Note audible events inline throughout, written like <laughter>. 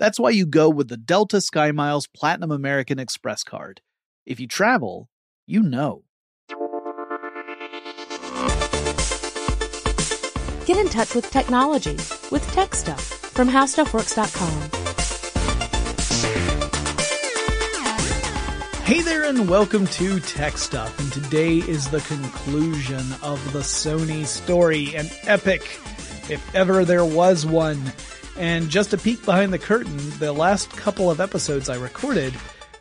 That's why you go with the Delta SkyMiles Platinum American Express card. If you travel, you know. Get in touch with technology with Tech Stuff from HowStuffWorks.com. Hey there, and welcome to Tech Stuff. And today is the conclusion of the Sony story, an epic, if ever there was one. And just a peek behind the curtain, the last couple of episodes I recorded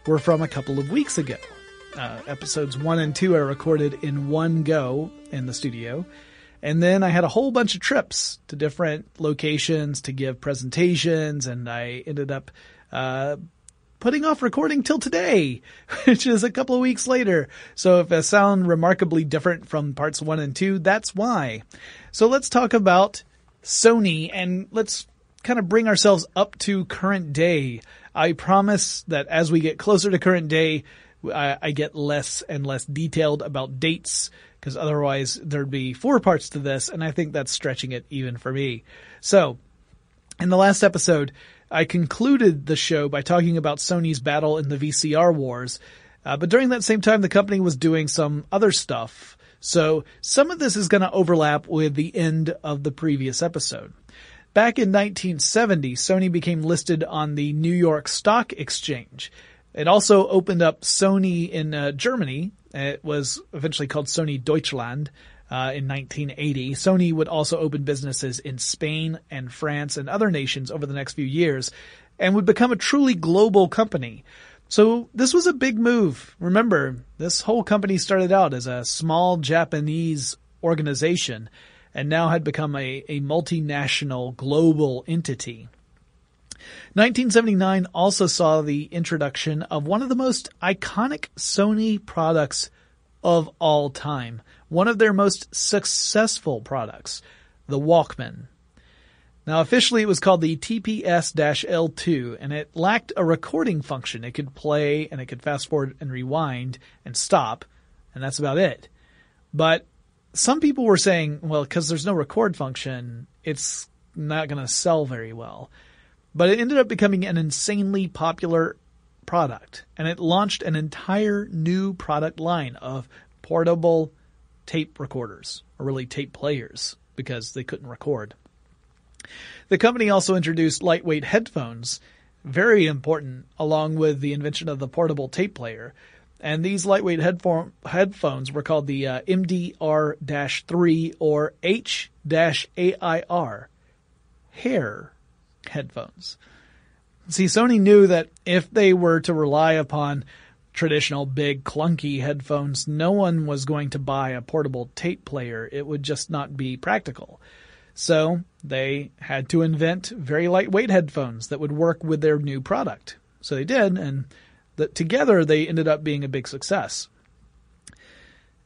were from a couple of weeks ago. Uh, episodes one and two I recorded in one go in the studio. And then I had a whole bunch of trips to different locations to give presentations, and I ended up uh, putting off recording till today, <laughs> which is a couple of weeks later. So if I sound remarkably different from parts one and two, that's why. So let's talk about Sony and let's kind of bring ourselves up to current day. I promise that as we get closer to current day, I, I get less and less detailed about dates because otherwise there'd be four parts to this, and I think that's stretching it even for me. So, in the last episode, I concluded the show by talking about Sony's battle in the VCR wars, uh, but during that same time, the company was doing some other stuff. So some of this is going to overlap with the end of the previous episode. Back in 1970, Sony became listed on the New York Stock Exchange. It also opened up Sony in uh, Germany. It was eventually called Sony Deutschland uh, in 1980. Sony would also open businesses in Spain and France and other nations over the next few years and would become a truly global company. So this was a big move. Remember, this whole company started out as a small Japanese organization and now had become a, a multinational global entity. 1979 also saw the introduction of one of the most iconic Sony products of all time. One of their most successful products, the Walkman. Now officially it was called the TPS-L2 and it lacked a recording function. It could play and it could fast forward and rewind and stop and that's about it. But some people were saying, well, cause there's no record function, it's not gonna sell very well. But it ended up becoming an insanely popular product and it launched an entire new product line of portable tape recorders, or really tape players, because they couldn't record. The company also introduced lightweight headphones, very important, along with the invention of the portable tape player. And these lightweight headphone, headphones were called the uh, MDR-3 or H-AIR, hair headphones. See, Sony knew that if they were to rely upon traditional big clunky headphones, no one was going to buy a portable tape player. It would just not be practical. So they had to invent very lightweight headphones that would work with their new product. So they did, and that together they ended up being a big success.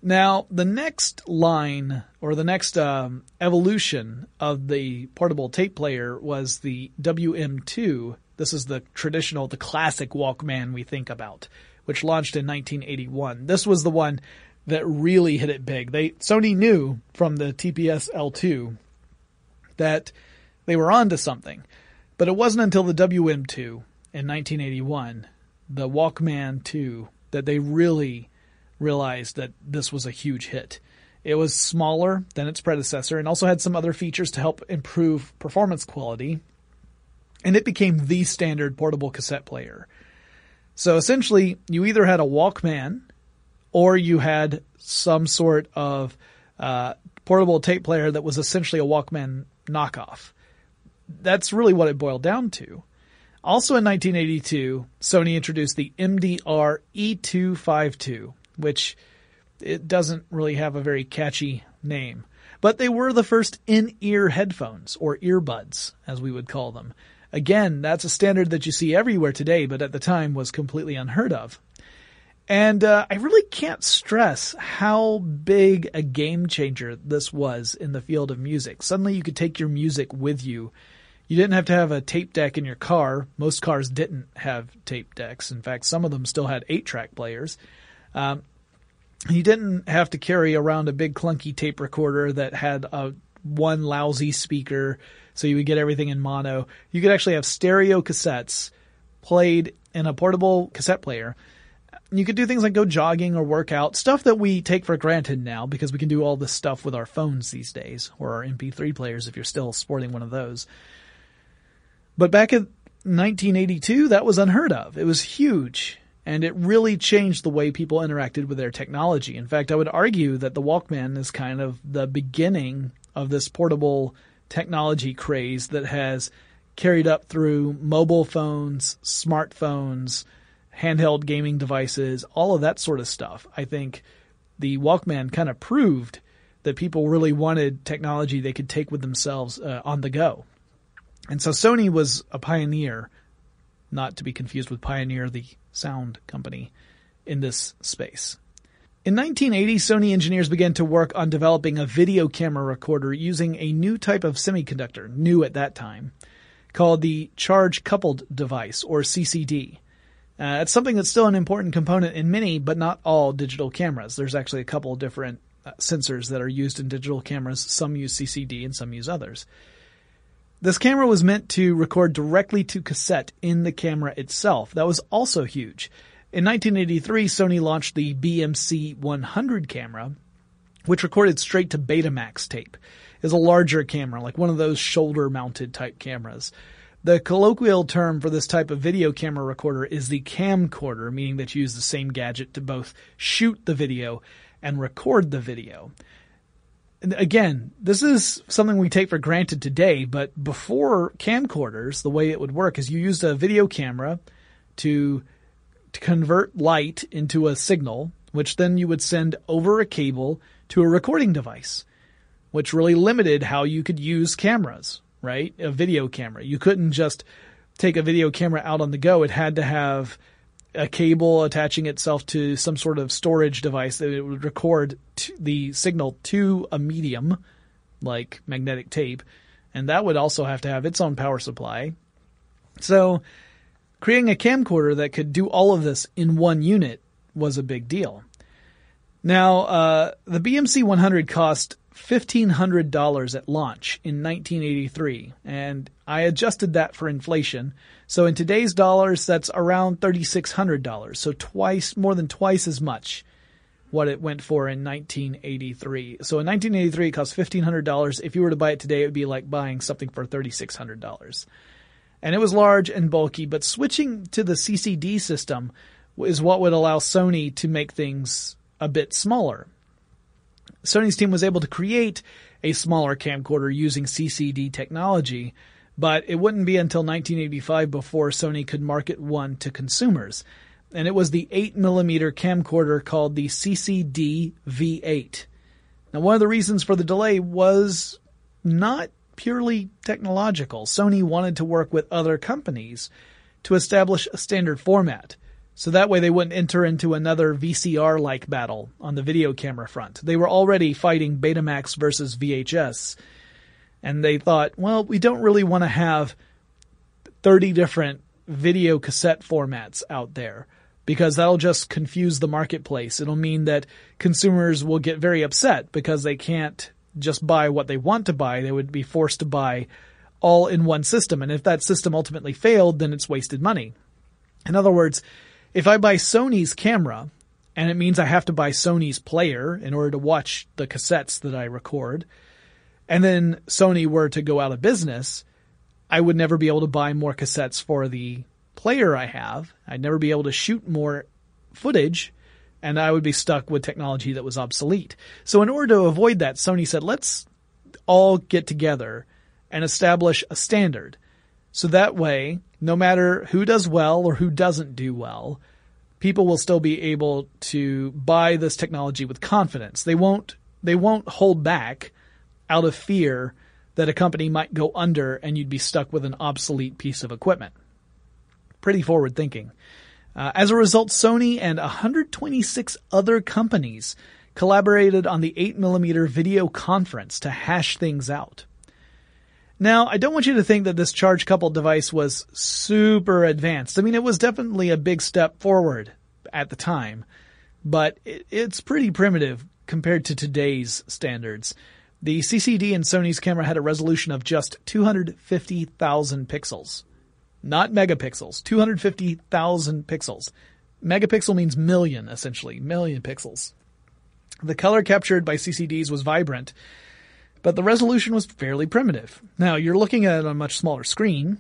Now, the next line or the next um, evolution of the portable tape player was the WM2. This is the traditional, the classic Walkman we think about, which launched in 1981. This was the one that really hit it big. They Sony knew from the TPS L2 that they were onto something, but it wasn't until the WM2 in 1981, the Walkman 2, that they really realized that this was a huge hit. It was smaller than its predecessor and also had some other features to help improve performance quality. And it became the standard portable cassette player. So essentially, you either had a Walkman or you had some sort of uh, portable tape player that was essentially a Walkman knockoff. That's really what it boiled down to. Also in 1982, Sony introduced the MDR E252, which it doesn't really have a very catchy name. But they were the first in-ear headphones, or earbuds, as we would call them. Again, that's a standard that you see everywhere today, but at the time was completely unheard of. And uh, I really can't stress how big a game changer this was in the field of music. Suddenly you could take your music with you. You didn't have to have a tape deck in your car. Most cars didn't have tape decks. In fact, some of them still had eight track players. Um, you didn't have to carry around a big clunky tape recorder that had a one lousy speaker so you would get everything in mono. You could actually have stereo cassettes played in a portable cassette player. You could do things like go jogging or work out, stuff that we take for granted now because we can do all this stuff with our phones these days or our MP3 players if you're still sporting one of those. But back in 1982, that was unheard of. It was huge and it really changed the way people interacted with their technology. In fact, I would argue that the Walkman is kind of the beginning of this portable technology craze that has carried up through mobile phones, smartphones, handheld gaming devices, all of that sort of stuff. I think the Walkman kind of proved that people really wanted technology they could take with themselves uh, on the go. And so Sony was a pioneer, not to be confused with Pioneer, the sound company, in this space. In 1980, Sony engineers began to work on developing a video camera recorder using a new type of semiconductor, new at that time, called the charge coupled device, or CCD. Uh, it's something that's still an important component in many, but not all digital cameras. There's actually a couple different uh, sensors that are used in digital cameras. Some use CCD and some use others. This camera was meant to record directly to cassette in the camera itself. That was also huge. In 1983, Sony launched the BMC 100 camera, which recorded straight to Betamax tape. Is a larger camera, like one of those shoulder mounted type cameras. The colloquial term for this type of video camera recorder is the camcorder, meaning that you use the same gadget to both shoot the video and record the video. Again, this is something we take for granted today, but before camcorders, the way it would work is you used a video camera to to convert light into a signal, which then you would send over a cable to a recording device, which really limited how you could use cameras, right? A video camera. You couldn't just take a video camera out on the go. It had to have a cable attaching itself to some sort of storage device that would record the signal to a medium like magnetic tape. And that would also have to have its own power supply. So Creating a camcorder that could do all of this in one unit was a big deal. Now, uh, the BMC 100 cost $1,500 at launch in 1983, and I adjusted that for inflation. So in today's dollars, that's around $3,600. So twice, more than twice as much what it went for in 1983. So in 1983, it cost $1,500. If you were to buy it today, it would be like buying something for $3,600. And it was large and bulky, but switching to the CCD system is what would allow Sony to make things a bit smaller. Sony's team was able to create a smaller camcorder using CCD technology, but it wouldn't be until 1985 before Sony could market one to consumers and it was the 8mm camcorder called the CCD V8. Now, one of the reasons for the delay was not purely technological. Sony wanted to work with other companies to establish a standard format. So that way they wouldn't enter into another VCR like battle on the video camera front. They were already fighting Betamax versus VHS. And they thought, well, we don't really want to have 30 different video cassette formats out there because that'll just confuse the marketplace. It'll mean that consumers will get very upset because they can't just buy what they want to buy. They would be forced to buy all in one system. And if that system ultimately failed, then it's wasted money. In other words, if I buy Sony's camera, and it means I have to buy Sony's player in order to watch the cassettes that I record, and then Sony were to go out of business, I would never be able to buy more cassettes for the player I have. I'd never be able to shoot more footage and I would be stuck with technology that was obsolete. So in order to avoid that, Sony said, let's all get together and establish a standard. So that way, no matter who does well or who doesn't do well, people will still be able to buy this technology with confidence. They won't, they won't hold back out of fear that a company might go under and you'd be stuck with an obsolete piece of equipment pretty forward thinking. Uh, as a result, Sony and 126 other companies collaborated on the 8mm video conference to hash things out. Now, I don't want you to think that this charge coupled device was super advanced. I mean, it was definitely a big step forward at the time, but it, it's pretty primitive compared to today's standards. The CCD in Sony's camera had a resolution of just 250,000 pixels not megapixels, 250,000 pixels. Megapixel means million, essentially, million pixels. The color captured by CCDs was vibrant, but the resolution was fairly primitive. Now, you're looking at it on a much smaller screen,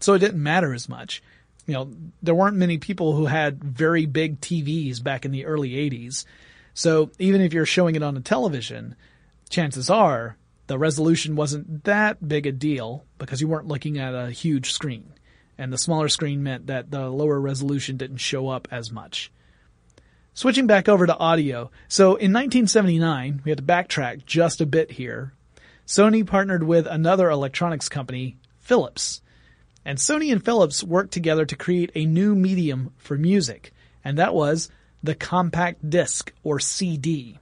so it didn't matter as much. You know, there weren't many people who had very big TVs back in the early 80s. So even if you're showing it on a television, chances are the resolution wasn't that big a deal because you weren't looking at a huge screen. And the smaller screen meant that the lower resolution didn't show up as much. Switching back over to audio. So in 1979, we had to backtrack just a bit here. Sony partnered with another electronics company, Philips. And Sony and Philips worked together to create a new medium for music, and that was the compact disc or CD.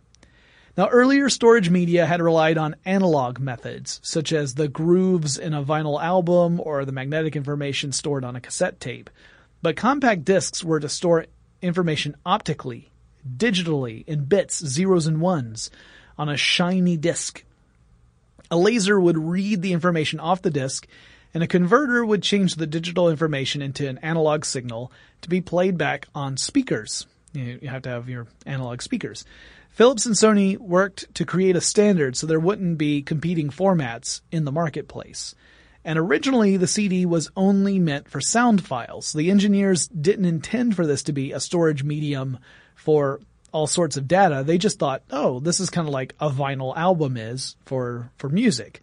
Now, earlier storage media had relied on analog methods, such as the grooves in a vinyl album or the magnetic information stored on a cassette tape. But compact discs were to store information optically, digitally, in bits, zeros and ones, on a shiny disc. A laser would read the information off the disc, and a converter would change the digital information into an analog signal to be played back on speakers. You have to have your analog speakers. Philips and Sony worked to create a standard so there wouldn't be competing formats in the marketplace. And originally, the CD was only meant for sound files. The engineers didn't intend for this to be a storage medium for all sorts of data. They just thought, oh, this is kind of like a vinyl album is for, for music.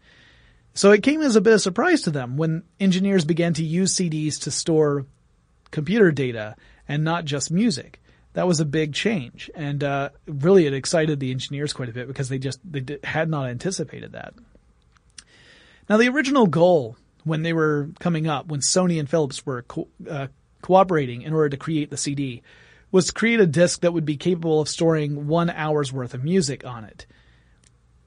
So it came as a bit of surprise to them when engineers began to use CDs to store computer data and not just music that was a big change, and uh, really it excited the engineers quite a bit because they just they had not anticipated that. Now, the original goal when they were coming up, when Sony and Philips were co- uh, cooperating in order to create the CD, was to create a disc that would be capable of storing one hour's worth of music on it.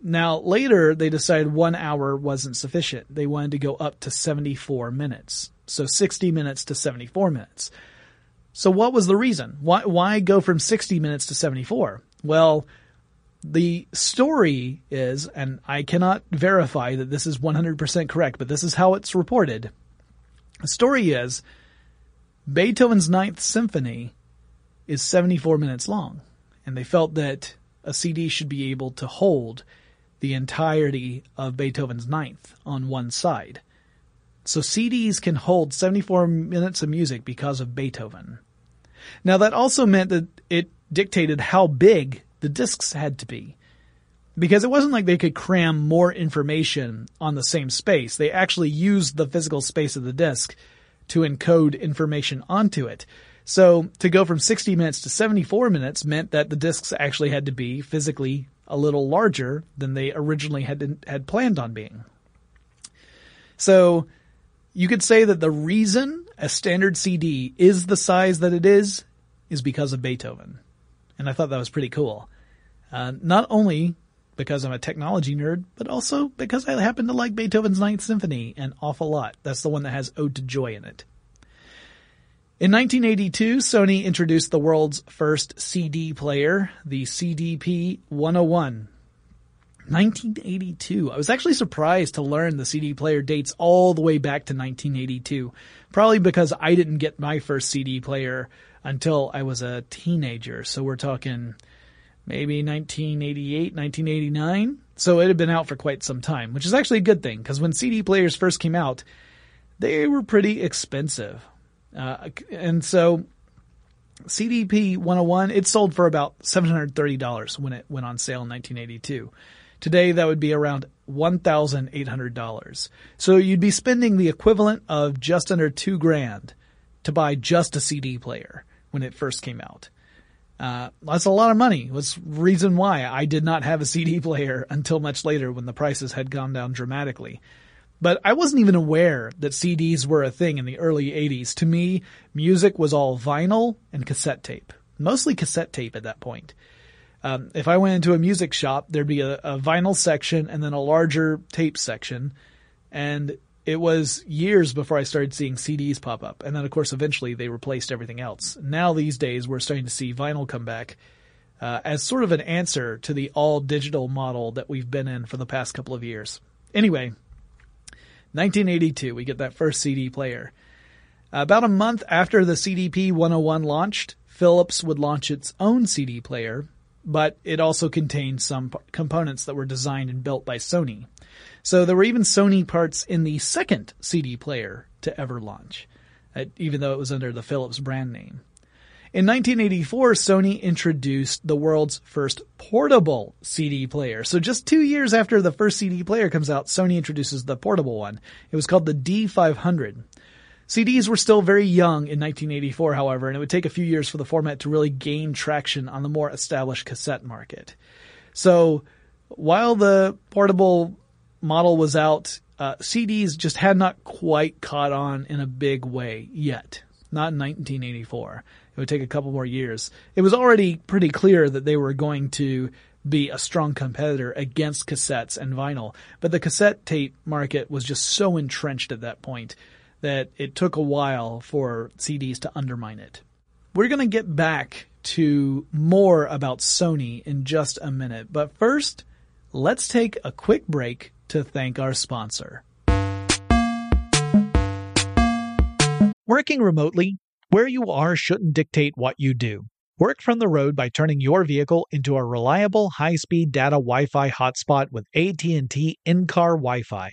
Now, later they decided one hour wasn't sufficient. They wanted to go up to 74 minutes. So 60 minutes to 74 minutes. So what was the reason? Why, why go from 60 minutes to 74? Well, the story is, and I cannot verify that this is 100% correct, but this is how it's reported. The story is Beethoven's Ninth Symphony is 74 minutes long. And they felt that a CD should be able to hold the entirety of Beethoven's Ninth on one side. So CDs can hold 74 minutes of music because of Beethoven. Now that also meant that it dictated how big the discs had to be. Because it wasn't like they could cram more information on the same space. They actually used the physical space of the disc to encode information onto it. So to go from 60 minutes to 74 minutes meant that the discs actually had to be physically a little larger than they originally had had planned on being. So you could say that the reason a standard CD is the size that it is is because of Beethoven. And I thought that was pretty cool. Uh, not only because I'm a technology nerd, but also because I happen to like Beethoven's Ninth Symphony an awful lot. That's the one that has Ode to Joy in it. In 1982, Sony introduced the world's first CD player, the CDP 101. 1982. I was actually surprised to learn the CD player dates all the way back to 1982. Probably because I didn't get my first CD player until I was a teenager. So we're talking maybe 1988, 1989. So it had been out for quite some time, which is actually a good thing because when CD players first came out, they were pretty expensive. Uh, and so CDP 101, it sold for about $730 when it went on sale in 1982. Today that would be around $1,800. So you'd be spending the equivalent of just under two grand to buy just a CD player when it first came out. Uh, that's a lot of money. Was reason why I did not have a CD player <laughs> until much later when the prices had gone down dramatically. But I wasn't even aware that CDs were a thing in the early 80s. To me, music was all vinyl and cassette tape. Mostly cassette tape at that point. Um, if I went into a music shop, there'd be a, a vinyl section and then a larger tape section. And it was years before I started seeing CDs pop up. And then, of course, eventually they replaced everything else. Now, these days, we're starting to see vinyl come back uh, as sort of an answer to the all digital model that we've been in for the past couple of years. Anyway, 1982, we get that first CD player. About a month after the CDP 101 launched, Philips would launch its own CD player, but it also contained some components that were designed and built by Sony. So there were even Sony parts in the second CD player to ever launch, uh, even though it was under the Philips brand name. In 1984, Sony introduced the world's first portable CD player. So just two years after the first CD player comes out, Sony introduces the portable one. It was called the D500. CDs were still very young in 1984, however, and it would take a few years for the format to really gain traction on the more established cassette market. So while the portable model was out, uh, CDs just had not quite caught on in a big way yet. Not in 1984. It would take a couple more years. It was already pretty clear that they were going to be a strong competitor against cassettes and vinyl, but the cassette tape market was just so entrenched at that point that it took a while for CDs to undermine it. We're going to get back to more about Sony in just a minute, but first, let's take a quick break to thank our sponsor. Working remotely, where you are shouldn't dictate what you do. Work from the road by turning your vehicle into a reliable high-speed data Wi-Fi hotspot with AT&T in-car Wi-Fi.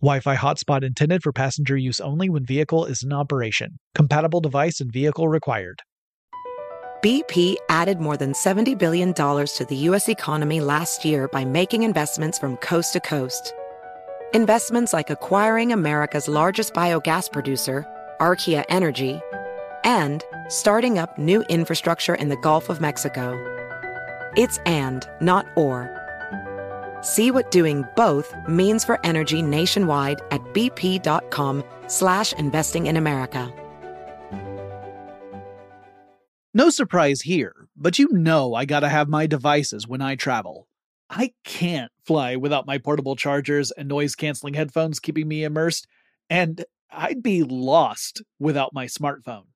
Wi-Fi hotspot intended for passenger use only when vehicle is in operation. Compatible device and vehicle required. BP added more than $70 billion to the U.S. economy last year by making investments from coast to coast. Investments like acquiring America's largest biogas producer, Archaea Energy, and starting up new infrastructure in the Gulf of Mexico. It's and, not or. See what doing both means for energy nationwide at bp.com slash investing in America. No surprise here, but you know I gotta have my devices when I travel. I can't fly without my portable chargers and noise canceling headphones keeping me immersed, and I'd be lost without my smartphone.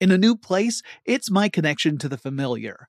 In a new place, it's my connection to the familiar.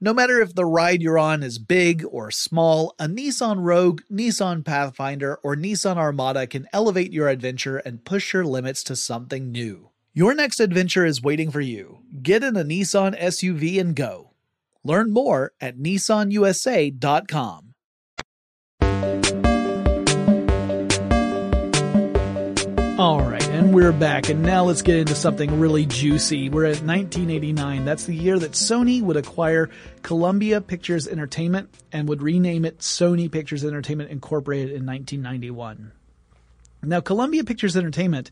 No matter if the ride you're on is big or small, a Nissan Rogue, Nissan Pathfinder, or Nissan Armada can elevate your adventure and push your limits to something new. Your next adventure is waiting for you. Get in a Nissan SUV and go. Learn more at nissanusa.com. All right, and we're back, and now let's get into something really juicy. We're at 1989. That's the year that Sony would acquire Columbia Pictures Entertainment and would rename it Sony Pictures Entertainment Incorporated in 1991. Now, Columbia Pictures Entertainment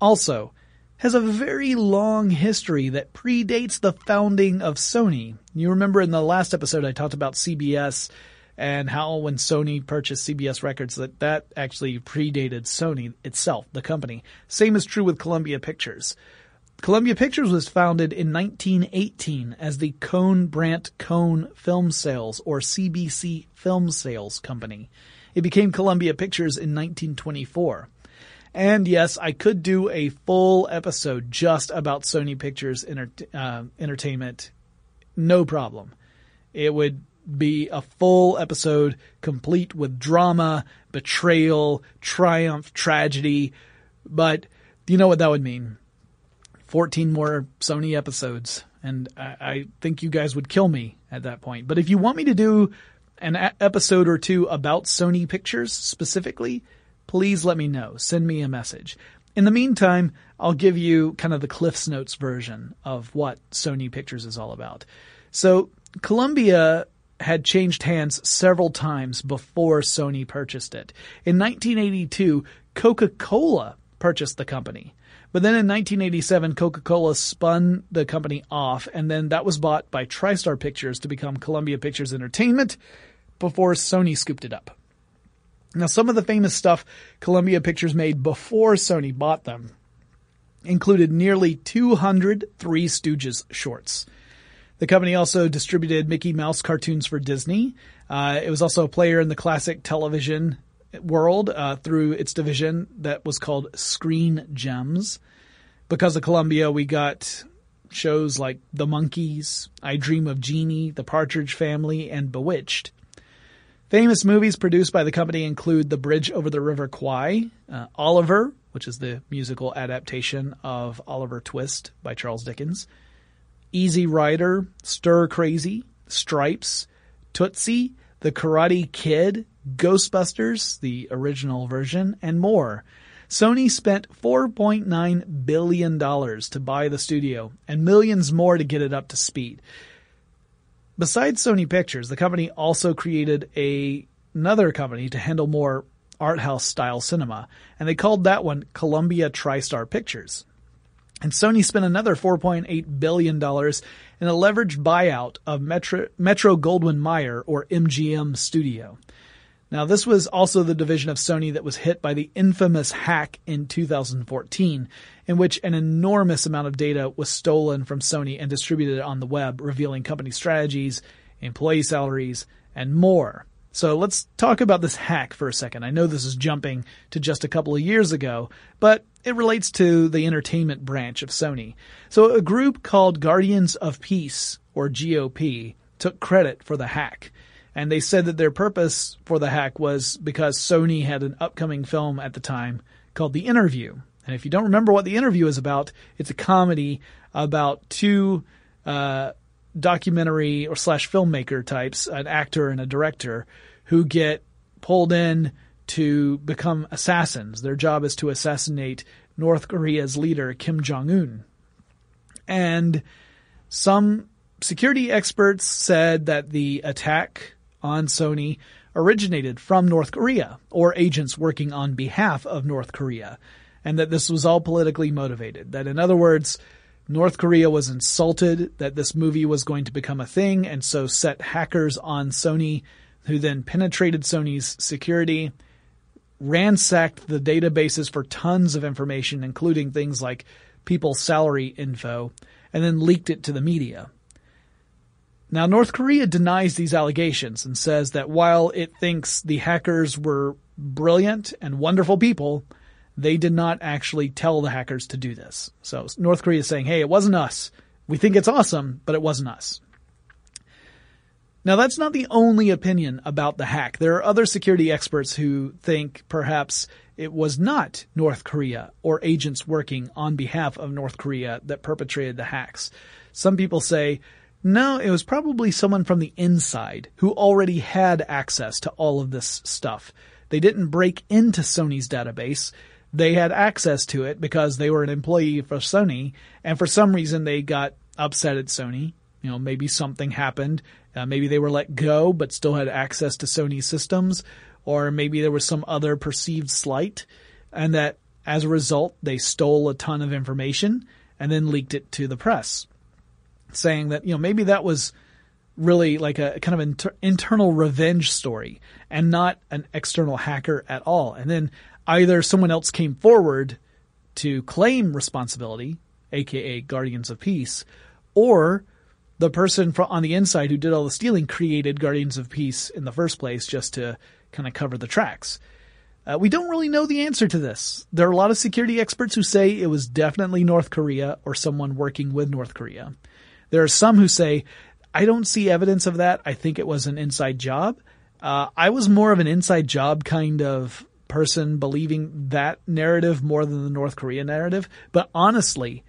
also has a very long history that predates the founding of Sony. You remember in the last episode I talked about CBS and how when Sony purchased CBS Records that that actually predated Sony itself, the company. Same is true with Columbia Pictures. Columbia Pictures was founded in 1918 as the Cohn Brandt Cohn Film Sales or CBC Film Sales Company. It became Columbia Pictures in 1924. And yes, I could do a full episode just about Sony Pictures enter- uh, Entertainment. No problem. It would be a full episode complete with drama, betrayal, triumph, tragedy. But you know what that would mean? 14 more Sony episodes. And I, I think you guys would kill me at that point. But if you want me to do an a- episode or two about Sony Pictures specifically, please let me know. Send me a message. In the meantime, I'll give you kind of the Cliffs Notes version of what Sony Pictures is all about. So, Columbia had changed hands several times before Sony purchased it. In 1982, Coca-Cola purchased the company. But then in 1987, Coca-Cola spun the company off, and then that was bought by TriStar Pictures to become Columbia Pictures Entertainment before Sony scooped it up. Now, some of the famous stuff Columbia Pictures made before Sony bought them included nearly 200 Three Stooges shorts. The company also distributed Mickey Mouse cartoons for Disney. Uh, it was also a player in the classic television world uh, through its division that was called Screen Gems. Because of Columbia, we got shows like The Monkees, I Dream of Jeannie, The Partridge Family, and Bewitched. Famous movies produced by the company include The Bridge Over the River Kwai, uh, Oliver, which is the musical adaptation of Oliver Twist by Charles Dickens, Easy Rider, Stir Crazy, Stripes, Tootsie, The Karate Kid, Ghostbusters, the original version, and more. Sony spent $4.9 billion to buy the studio and millions more to get it up to speed. Besides Sony Pictures, the company also created a, another company to handle more art house style cinema, and they called that one Columbia TriStar Pictures. And Sony spent another $4.8 billion in a leveraged buyout of Metro, Metro Goldwyn Mayer or MGM Studio. Now, this was also the division of Sony that was hit by the infamous hack in 2014, in which an enormous amount of data was stolen from Sony and distributed on the web, revealing company strategies, employee salaries, and more. So let's talk about this hack for a second. I know this is jumping to just a couple of years ago, but it relates to the entertainment branch of Sony. So a group called Guardians of Peace, or GOP, took credit for the hack. And they said that their purpose for the hack was because Sony had an upcoming film at the time called The Interview. And if you don't remember what The Interview is about, it's a comedy about two uh, documentary or slash filmmaker types, an actor and a director, who get pulled in to become assassins. Their job is to assassinate North Korea's leader, Kim Jong Un. And some security experts said that the attack on Sony originated from North Korea or agents working on behalf of North Korea and that this was all politically motivated. That in other words, North Korea was insulted that this movie was going to become a thing and so set hackers on Sony who then penetrated Sony's security, ransacked the databases for tons of information, including things like people's salary info, and then leaked it to the media. Now, North Korea denies these allegations and says that while it thinks the hackers were brilliant and wonderful people, they did not actually tell the hackers to do this. So North Korea is saying, hey, it wasn't us. We think it's awesome, but it wasn't us. Now that's not the only opinion about the hack. There are other security experts who think perhaps it was not North Korea or agents working on behalf of North Korea that perpetrated the hacks. Some people say no, it was probably someone from the inside who already had access to all of this stuff. They didn't break into Sony's database. They had access to it because they were an employee for Sony, and for some reason they got upset at Sony. You know, maybe something happened. Uh, maybe they were let go, but still had access to Sony systems, or maybe there was some other perceived slight, and that as a result they stole a ton of information and then leaked it to the press saying that, you know, maybe that was really like a kind of inter- internal revenge story and not an external hacker at all. And then either someone else came forward to claim responsibility, aka Guardians of Peace, or the person on the inside who did all the stealing created Guardians of Peace in the first place just to kind of cover the tracks. Uh, we don't really know the answer to this. There are a lot of security experts who say it was definitely North Korea or someone working with North Korea. There are some who say, I don't see evidence of that. I think it was an inside job. Uh, I was more of an inside job kind of person believing that narrative more than the North Korea narrative. But honestly,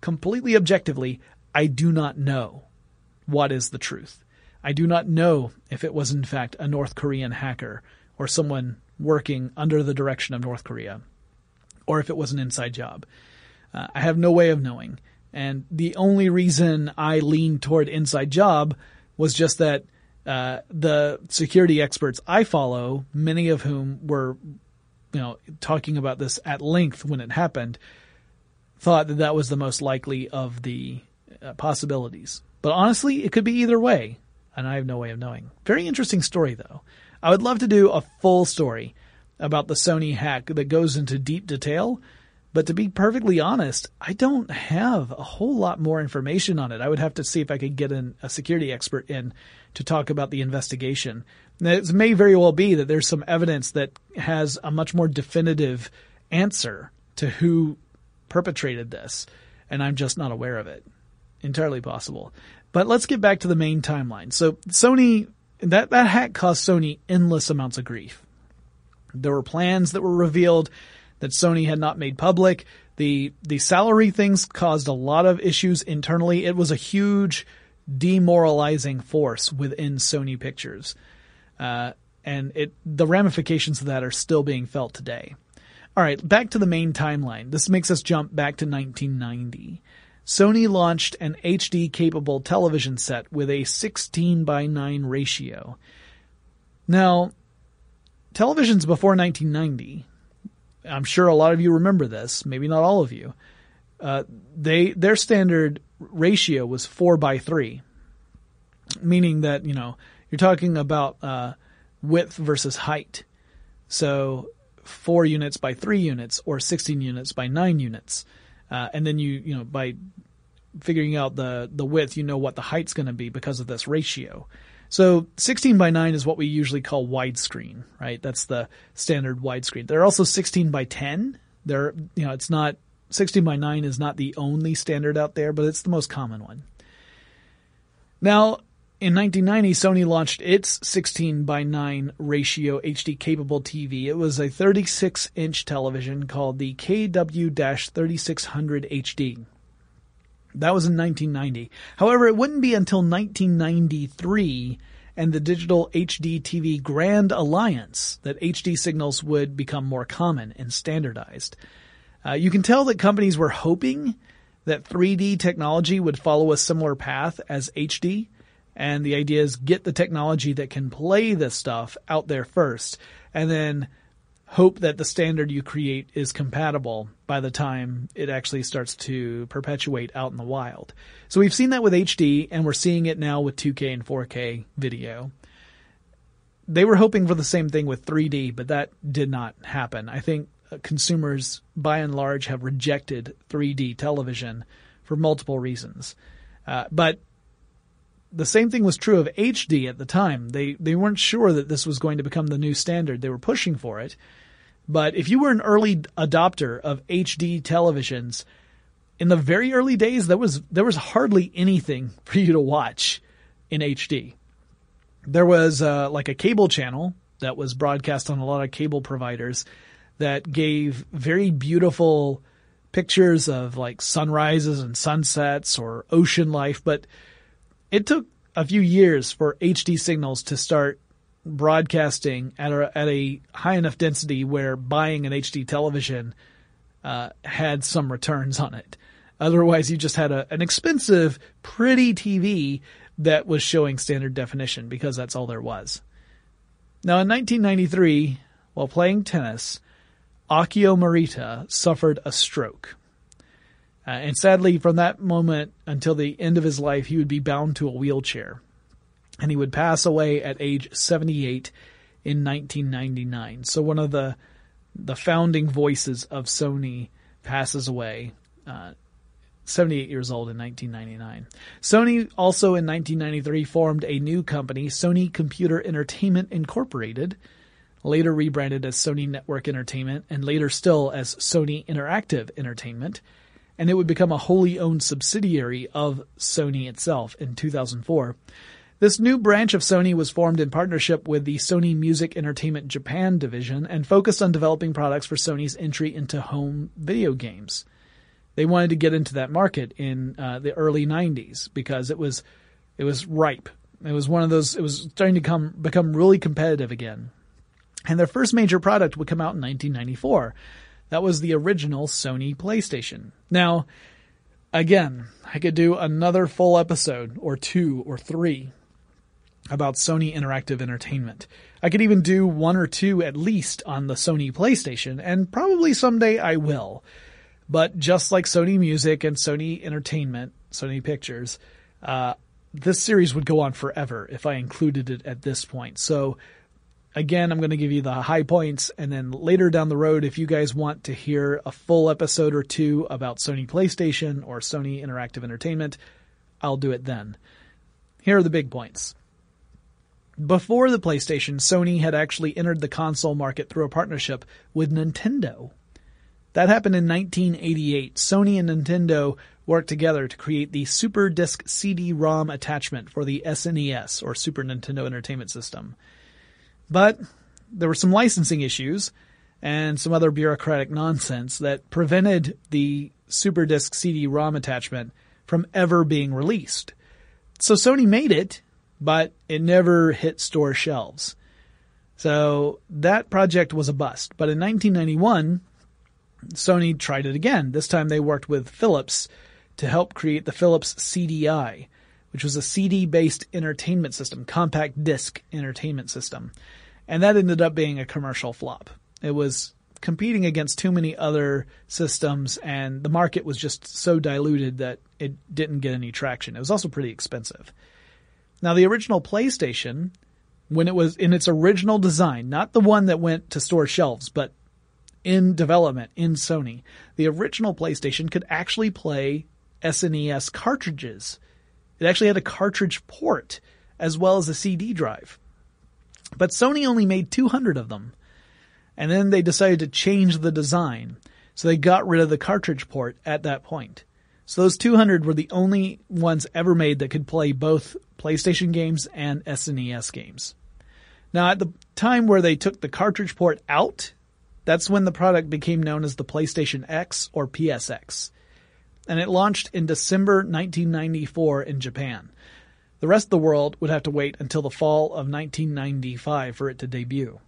completely objectively, I do not know what is the truth. I do not know if it was in fact a North Korean hacker or someone working under the direction of North Korea or if it was an inside job. Uh, I have no way of knowing. And the only reason I leaned toward inside job was just that uh, the security experts I follow, many of whom were, you know, talking about this at length when it happened, thought that that was the most likely of the uh, possibilities. But honestly, it could be either way, and I have no way of knowing. Very interesting story, though. I would love to do a full story about the Sony hack that goes into deep detail but to be perfectly honest, I don't have a whole lot more information on it. I would have to see if I could get an, a security expert in to talk about the investigation. Now, it may very well be that there's some evidence that has a much more definitive answer to who perpetrated this, and I'm just not aware of it. Entirely possible. But let's get back to the main timeline. So Sony, that, that hack caused Sony endless amounts of grief. There were plans that were revealed that Sony had not made public. The the salary things caused a lot of issues internally. It was a huge demoralizing force within Sony Pictures, uh, and it the ramifications of that are still being felt today. All right, back to the main timeline. This makes us jump back to 1990. Sony launched an HD capable television set with a 16 by 9 ratio. Now, televisions before 1990 I'm sure a lot of you remember this, maybe not all of you. uh, they their standard ratio was four by three, meaning that you know you're talking about uh, width versus height. So four units by three units, or sixteen units by nine units, uh, and then you you know by figuring out the the width, you know what the height's going to be because of this ratio. So 16 by 9 is what we usually call widescreen, right? That's the standard widescreen. They're also 16 by 10. They're, you know, it's not 16 by 9 is not the only standard out there, but it's the most common one. Now, in 1990, Sony launched its 16 by 9 ratio HD capable TV. It was a 36 inch television called the KW-3600 HD. That was in 1990. However, it wouldn't be until 1993 and the digital HD TV Grand Alliance that HD signals would become more common and standardized. Uh, you can tell that companies were hoping that 3D technology would follow a similar path as HD. And the idea is get the technology that can play this stuff out there first and then hope that the standard you create is compatible by the time it actually starts to perpetuate out in the wild. So we've seen that with HD and we're seeing it now with 2K and 4K video. They were hoping for the same thing with 3D, but that did not happen. I think uh, consumers by and large have rejected 3D television for multiple reasons. Uh, but the same thing was true of HD at the time. They they weren't sure that this was going to become the new standard. They were pushing for it, but if you were an early adopter of HD televisions, in the very early days, there was there was hardly anything <laughs> for you to watch in HD. There was uh, like a cable channel that was broadcast on a lot of cable providers that gave very beautiful pictures of like sunrises and sunsets or ocean life, but it took a few years for HD signals to start broadcasting at a, at a high enough density where buying an HD television uh, had some returns on it. Otherwise, you just had a, an expensive, pretty TV that was showing standard definition because that's all there was. Now, in 1993, while playing tennis, Akio Morita suffered a stroke. Uh, and sadly, from that moment until the end of his life, he would be bound to a wheelchair and he would pass away at age 78 in 1999. So one of the the founding voices of Sony passes away, uh, 78 years old in 1999. Sony also in 1993 formed a new company, Sony Computer Entertainment Incorporated, later rebranded as Sony Network Entertainment, and later still as Sony Interactive Entertainment. And it would become a wholly owned subsidiary of Sony itself in 2004. This new branch of Sony was formed in partnership with the Sony Music Entertainment Japan division and focused on developing products for Sony's entry into home video games. They wanted to get into that market in uh, the early 90s because it was it was ripe. It was one of those it was starting to come become really competitive again. And their first major product would come out in 1994. That was the original Sony PlayStation. Now, again, I could do another full episode or two or three about Sony Interactive Entertainment. I could even do one or two at least on the Sony PlayStation, and probably someday I will. But just like Sony Music and Sony Entertainment, Sony Pictures, uh, this series would go on forever if I included it at this point. So again, I'm going to give you the high points and then later down the road, if you guys want to hear a full episode or two about Sony PlayStation or Sony Interactive Entertainment, I'll do it then. Here are the big points. Before the PlayStation, Sony had actually entered the console market through a partnership with Nintendo. That happened in 1988. Sony and Nintendo worked together to create the Super Disc CD-ROM attachment for the SNES, or Super Nintendo Entertainment System. But there were some licensing issues and some other bureaucratic nonsense that prevented the Super Disc CD-ROM attachment from ever being released. So Sony made it but it never hit store shelves. So that project was a bust. But in 1991, Sony tried it again. This time they worked with Philips to help create the Philips CDI, which was a CD based entertainment system, compact disc entertainment system. And that ended up being a commercial flop. It was competing against too many other systems, and the market was just so diluted that it didn't get any traction. It was also pretty expensive. Now, the original PlayStation, when it was in its original design, not the one that went to store shelves, but in development in Sony, the original PlayStation could actually play SNES cartridges. It actually had a cartridge port as well as a CD drive. But Sony only made 200 of them. And then they decided to change the design. So they got rid of the cartridge port at that point. So those 200 were the only ones ever made that could play both PlayStation games and SNES games. Now at the time where they took the cartridge port out, that's when the product became known as the PlayStation X or PSX. And it launched in December 1994 in Japan. The rest of the world would have to wait until the fall of 1995 for it to debut.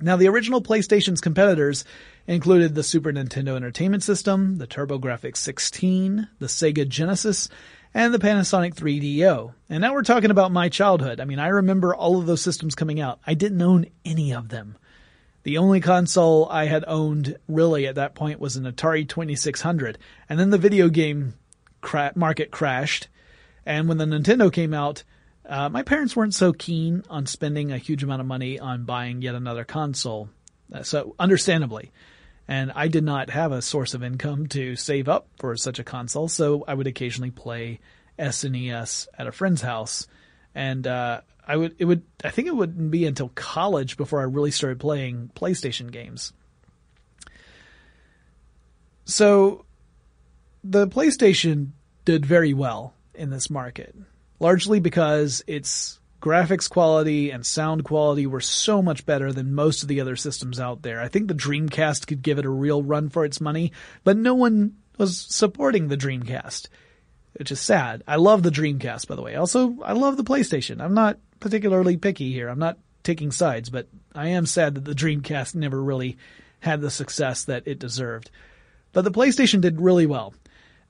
Now, the original PlayStation's competitors included the Super Nintendo Entertainment System, the TurboGrafx 16, the Sega Genesis, and the Panasonic 3DO. And now we're talking about my childhood. I mean, I remember all of those systems coming out. I didn't own any of them. The only console I had owned really at that point was an Atari 2600. And then the video game cra- market crashed. And when the Nintendo came out, uh, my parents weren't so keen on spending a huge amount of money on buying yet another console. Uh, so, understandably. And I did not have a source of income to save up for such a console, so I would occasionally play SNES at a friend's house. And, uh, I would, it would, I think it wouldn't be until college before I really started playing PlayStation games. So, the PlayStation did very well in this market largely because its graphics quality and sound quality were so much better than most of the other systems out there. I think the Dreamcast could give it a real run for its money, but no one was supporting the Dreamcast, which is sad. I love the Dreamcast, by the way. Also, I love the PlayStation. I'm not particularly picky here. I'm not taking sides, but I am sad that the Dreamcast never really had the success that it deserved. But the PlayStation did really well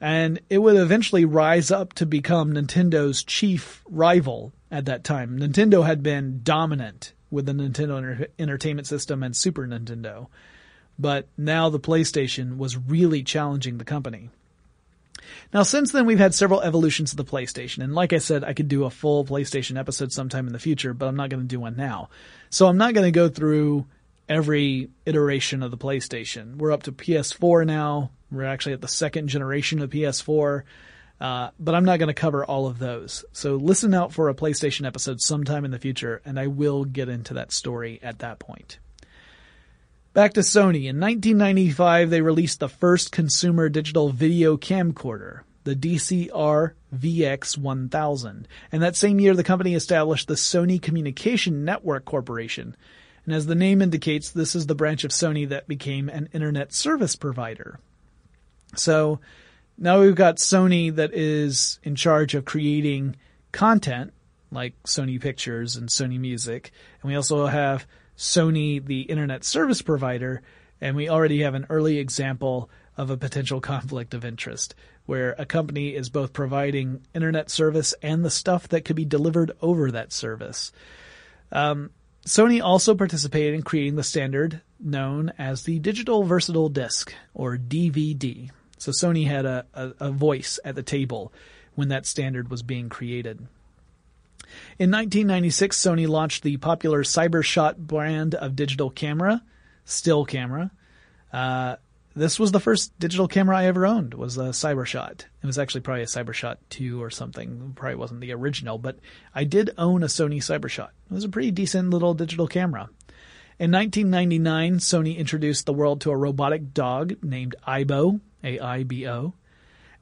and it would eventually rise up to become Nintendo's chief rival at that time. Nintendo had been dominant with the Nintendo Entertainment System and Super Nintendo, but now the PlayStation was really challenging the company. Now, since then, we've had several evolutions of the PlayStation, and like I said, I could do a full PlayStation episode sometime in the future, but I'm not going to do one now. So I'm not going to go through every iteration of the PlayStation. We're up to PS4 now, we're actually at the second generation of PS4. Uh, but I'm not going to cover all of those. So listen out for a PlayStation episode sometime in the future, and I will get into that story at that point. Back to Sony. In 1995, they released the first consumer digital video camcorder, the DCR VX1000. And that same year, the company established the Sony Communication Network Corporation. And as the name indicates, this is the branch of Sony that became an internet service provider. So now we've got Sony that is in charge of creating content like Sony Pictures and Sony Music. And we also have Sony, the internet service provider. And we already have an early example of a potential <laughs> conflict of interest where a company is both providing internet service and the stuff that could be delivered over that service. Um, Sony also participated in creating the standard known as the Digital Versatile Disc, or DVD. So Sony had a, a, a voice at the table when that standard was being created. In 1996, Sony launched the popular CyberShot brand of digital camera, still camera. Uh, this was the first digital camera I ever owned. Was a CyberShot. It was actually probably a CyberShot two or something. It probably wasn't the original, but I did own a Sony CyberShot. It was a pretty decent little digital camera. In 1999, Sony introduced the world to a robotic dog named Aibo, a-I-B-O.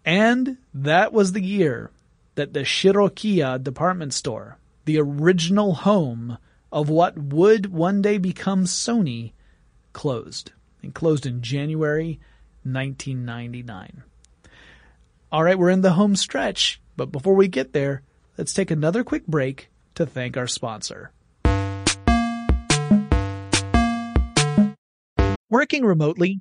And that was the year that the Shirokiya department store, the original home of what would one day become Sony, closed. It closed in January 1999. All right, we're in the home stretch, but before we get there, let's take another quick break to thank our sponsor. Working remotely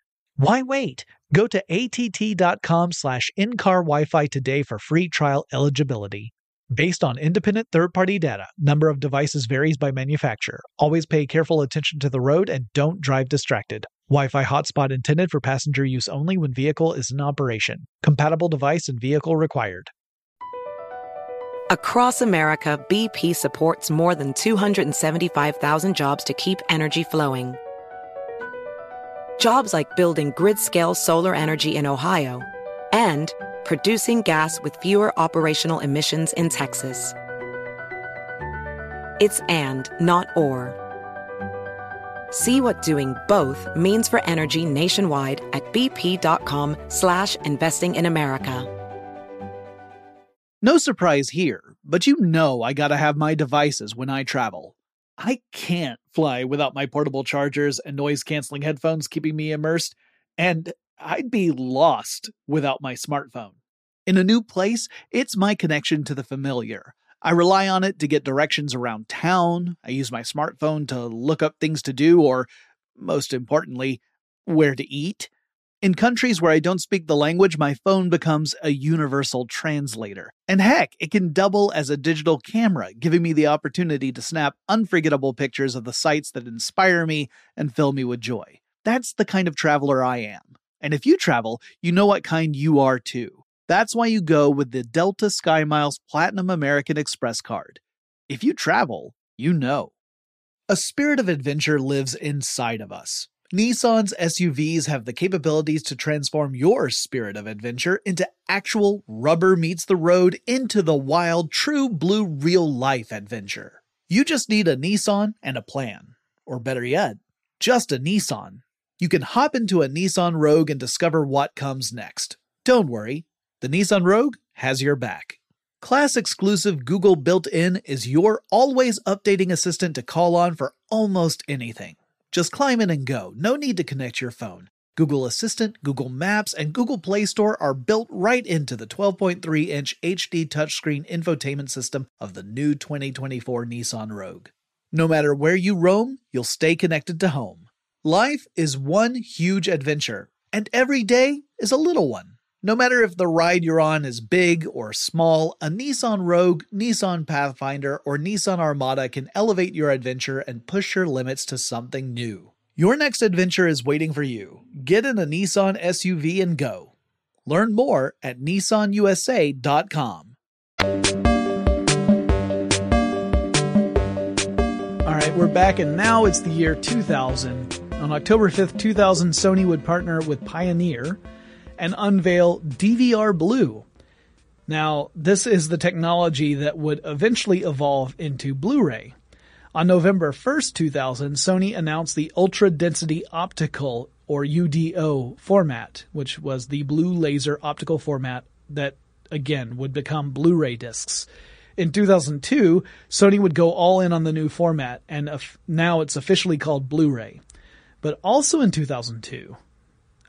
Why wait? Go to att.com slash in-car Wi-Fi today for free trial eligibility. Based on independent third-party data, number of devices varies by manufacturer. Always pay careful attention to the road and don't drive distracted. Wi-Fi hotspot intended for passenger use only when vehicle is in operation. Compatible device and vehicle required. Across America, BP supports more than 275,000 jobs to keep energy flowing. Jobs like building grid-scale solar energy in Ohio and producing gas with fewer operational emissions in Texas. It's and, not or. See what doing both means for energy nationwide at bp.com slash investing in America. No surprise here, but you know I gotta have my devices when I travel. I can't fly without my portable chargers and noise canceling headphones keeping me immersed, and I'd be lost without my smartphone. In a new place, it's my connection to the familiar. I rely on it to get directions around town. I use my smartphone to look up things to do, or, most importantly, where to eat. In countries where I don't speak the language, my phone becomes a universal translator. And heck, it can double as a digital camera, giving me the opportunity to snap unforgettable pictures of the sights that inspire me and fill me with joy. That's the kind of traveler I am. And if you travel, you know what kind you are too. That's why you go with the Delta SkyMiles Platinum American Express card. If you travel, you know. A spirit of adventure lives inside of us. Nissan's SUVs have the capabilities to transform your spirit of adventure into actual rubber meets the road into the wild, true blue real life adventure. You just need a Nissan and a plan. Or better yet, just a Nissan. You can hop into a Nissan Rogue and discover what comes next. Don't worry, the Nissan Rogue has your back. Class exclusive Google built in is your always updating assistant to call on for almost anything. Just climb in and go. No need to connect your phone. Google Assistant, Google Maps, and Google Play Store are built right into the 12.3 inch HD touchscreen infotainment system of the new 2024 Nissan Rogue. No matter where you roam, you'll stay connected to home. Life is one huge adventure, and every day is a little one. No matter if the ride you're on is big or small, a Nissan Rogue, Nissan Pathfinder, or Nissan Armada can elevate your adventure and push your limits to something new. Your next adventure is waiting for you. Get in a Nissan SUV and go. Learn more at nissanusa.com. All right, we're back, and now it's the year 2000. On October 5th, 2000, Sony would partner with Pioneer and unveil DVR Blue. Now, this is the technology that would eventually evolve into Blu ray. On November 1st, 2000, Sony announced the Ultra Density Optical, or UDO, format, which was the blue laser optical format that, again, would become Blu ray discs. In 2002, Sony would go all in on the new format, and now it's officially called Blu ray. But also in 2002,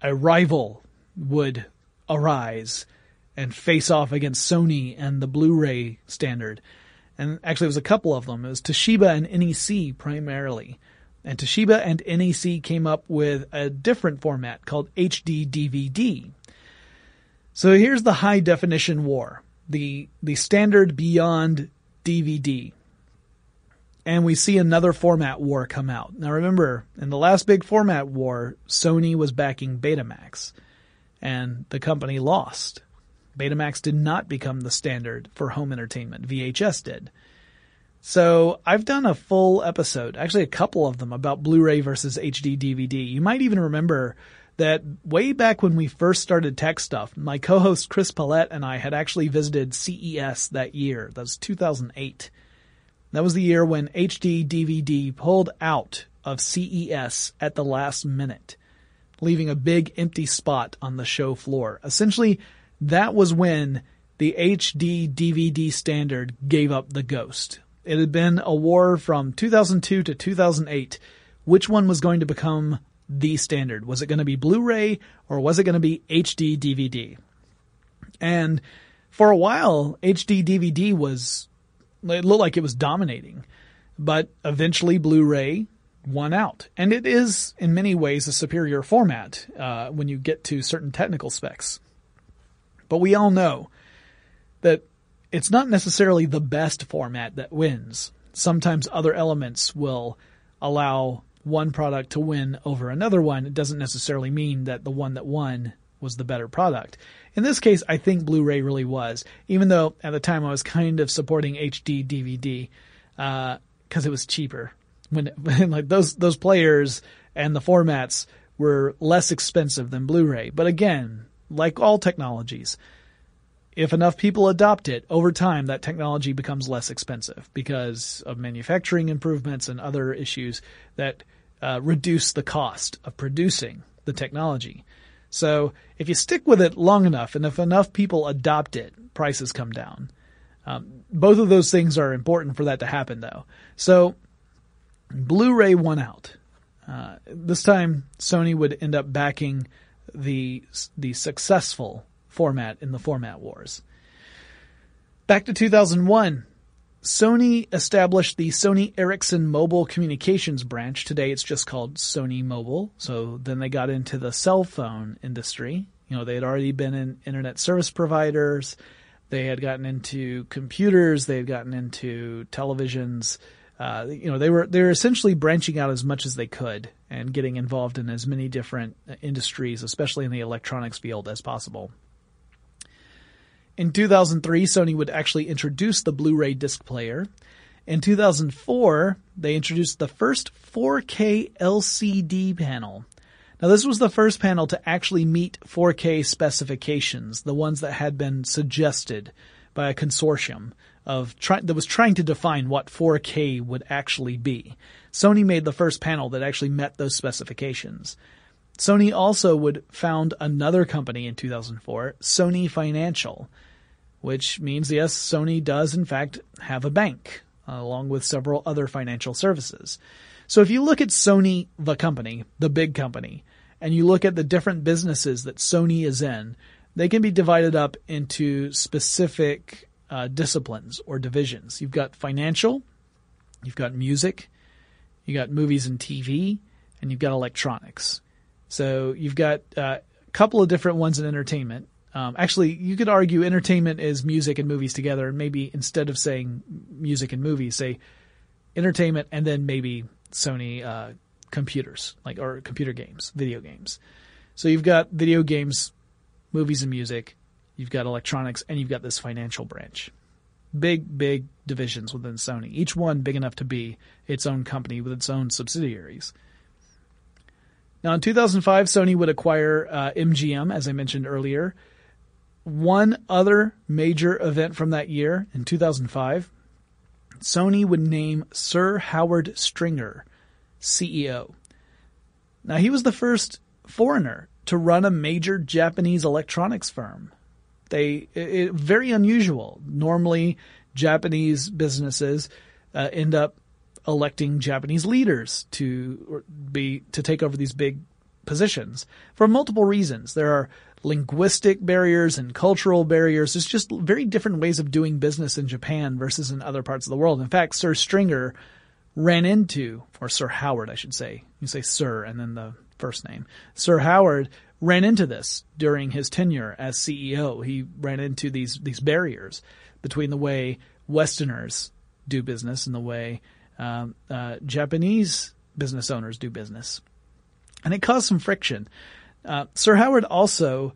a rival would arise and face off against Sony and the Blu-ray standard. And actually, it was a couple of them. It was Toshiba and NEC primarily. And Toshiba and NEC came up with a different format called HD DVD. So here's the high definition war, the the standard beyond DVD. And we see another format war come out. Now remember, in the last big format war, Sony was backing Betamax and the company lost. Betamax did not become the standard for home entertainment. VHS did. So I've done a full episode, actually a couple of them about Blu-ray versus HD DVD. You might even remember that way back when we first started TechStuff, my co-host Chris Pollette and I had actually visited CES that year. That was 2008. That was the year when HD DVD pulled out of CES at the last minute leaving a big empty spot on the show floor. Essentially, that was when the HD DVD standard gave up the ghost. It had been a war from 2002 to 2008. Which one was going to become the standard? Was it going to be Blu-ray or was it going to be HD DVD? And for a while, HD DVD was, it looked like it was dominating, but eventually Blu-ray won out. And it is in many ways a superior format, uh, when you get to certain technical specs. But we all know that it's not necessarily the best format that wins. Sometimes other elements will allow one product to win over another one. It doesn't necessarily mean that the one that won was the better product. In this case, I think Blu-ray really was, even though at the time I was kind of supporting HD DVD, uh, cause it was cheaper. <laughs> When, like those, those players and the formats were less expensive than Blu-ray. But again, like all technologies, if enough people adopt it over time, that technology becomes less expensive because of manufacturing improvements and other issues that uh, reduce the cost of producing the technology. So if you stick with it long enough and if enough people adopt it, prices come down. Um, both of those things are important for that to happen though. So Blu-ray won out. Uh, this time Sony would end up backing the, the successful format in the format wars. Back to 2001, Sony established the Sony Ericsson Mobile Communications branch. Today it's just called Sony Mobile. So then they got into the cell phone industry. You know, they had already been in internet service providers. They had gotten into computers. They had gotten into televisions. Uh, you know, they were they were essentially branching out as much as they could and getting involved in as many different industries, especially in the electronics field, as possible. In 2003, Sony would actually introduce the Blu-ray disc player. In 2004, they introduced the first 4K LCD panel. Now this was the first panel to actually meet 4K specifications, the ones that had been suggested by a consortium of try- that was trying to define what 4K would actually be. Sony made the first panel that actually met those specifications. Sony also would found another company in 2004, Sony Financial, which means yes, Sony does in fact have a bank, uh, along with several other financial services. So if you look at Sony, the company, the big company, and you look at the different businesses that Sony is in, they can be divided up into specific uh, disciplines or divisions. You've got financial, you've got music, you've got movies and TV, and you've got electronics. So you've got uh, a couple of different ones in entertainment. Um, actually, you could argue entertainment is music and movies together, and maybe instead of saying music and movies, say entertainment and then maybe Sony uh, computers, like or computer games, video games. So you've got video games, movies and music, you've got electronics, and you've got this financial branch. Big, big divisions within Sony. Each one big enough to be its own company with its own subsidiaries. Now, in 2005, Sony would acquire uh, MGM, as I mentioned earlier. One other major event from that year, in 2005, Sony would name Sir Howard Stringer CEO. Now, he was the first foreigner to run a major Japanese electronics firm. They it, very unusual. Normally, Japanese businesses uh, end up electing Japanese leaders to be to take over these big positions for multiple reasons. There are linguistic barriers and cultural barriers. There's just very different ways of doing business in Japan versus in other parts of the world. In fact, Sir Stringer ran into, or Sir Howard, I should say. You say Sir and then the first name. Sir Howard ran into this during his tenure as CEO. He ran into these, these barriers between the way Westerners do business and the way um, uh, Japanese business owners do business. And it caused some friction. Uh, Sir Howard also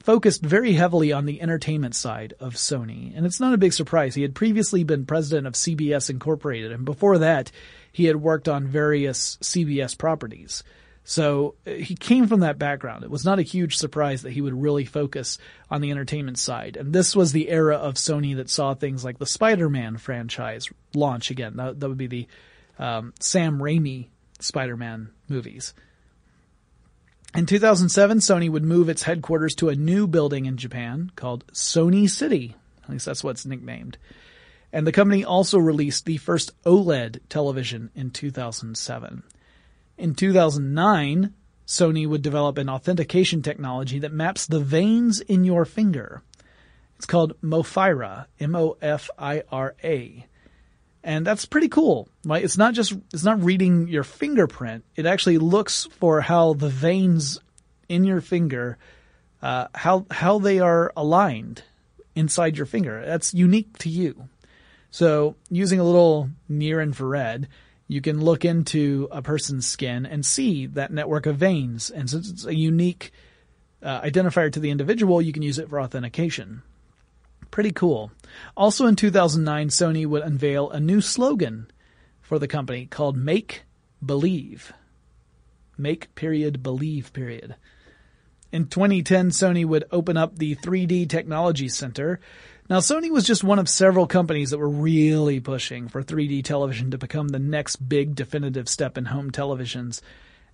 focused very heavily on the entertainment side of Sony. And it's not a big surprise. He had previously been president of CBS Incorporated, and before that, he had worked on various CBS properties. So uh, he came from that background. It was not a huge surprise that he would really focus on the entertainment side. And this was the era of Sony that saw things like the Spider-Man franchise launch again. That, that would be the um, Sam Raimi Spider-Man movies. In 2007, Sony would move its headquarters to a new building in Japan called Sony City. At least that's what's nicknamed. And the company also released the first OLED television in 2007. In 2009, Sony would develop an authentication technology that maps the veins in your finger. It's called Mofira, M-O-F-I-R-A. And that's pretty cool, right? It's not just, it's not reading your fingerprint. It actually looks for how the veins in your finger, uh, how, how they are aligned inside your finger. That's unique to you. So using a little near infrared, you can look into a person's skin and see that network of veins. And since it's a unique uh, identifier to the individual, you can use it for authentication. Pretty cool. Also in 2009, Sony would unveil a new slogan for the company called Make Believe. Make period believe period. In 2010, Sony would open up the 3D Technology Center. Now, Sony was just one of several companies that were really pushing for 3D television to become the next big definitive step in home televisions.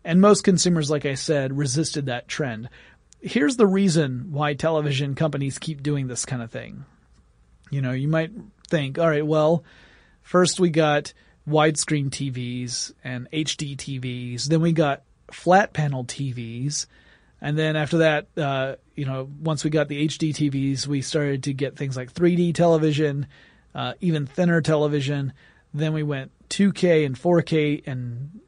And most consumers, like I said, resisted that trend here's the reason why television companies keep doing this kind of thing. You know, you might think, all right, well, first we got widescreen TVs and HD TVs, then we got flat panel TVs, and then after that, uh, you know, once we got the HD TVs, we started to get things like 3D television, uh, even thinner television. Then we went 2K and 4K and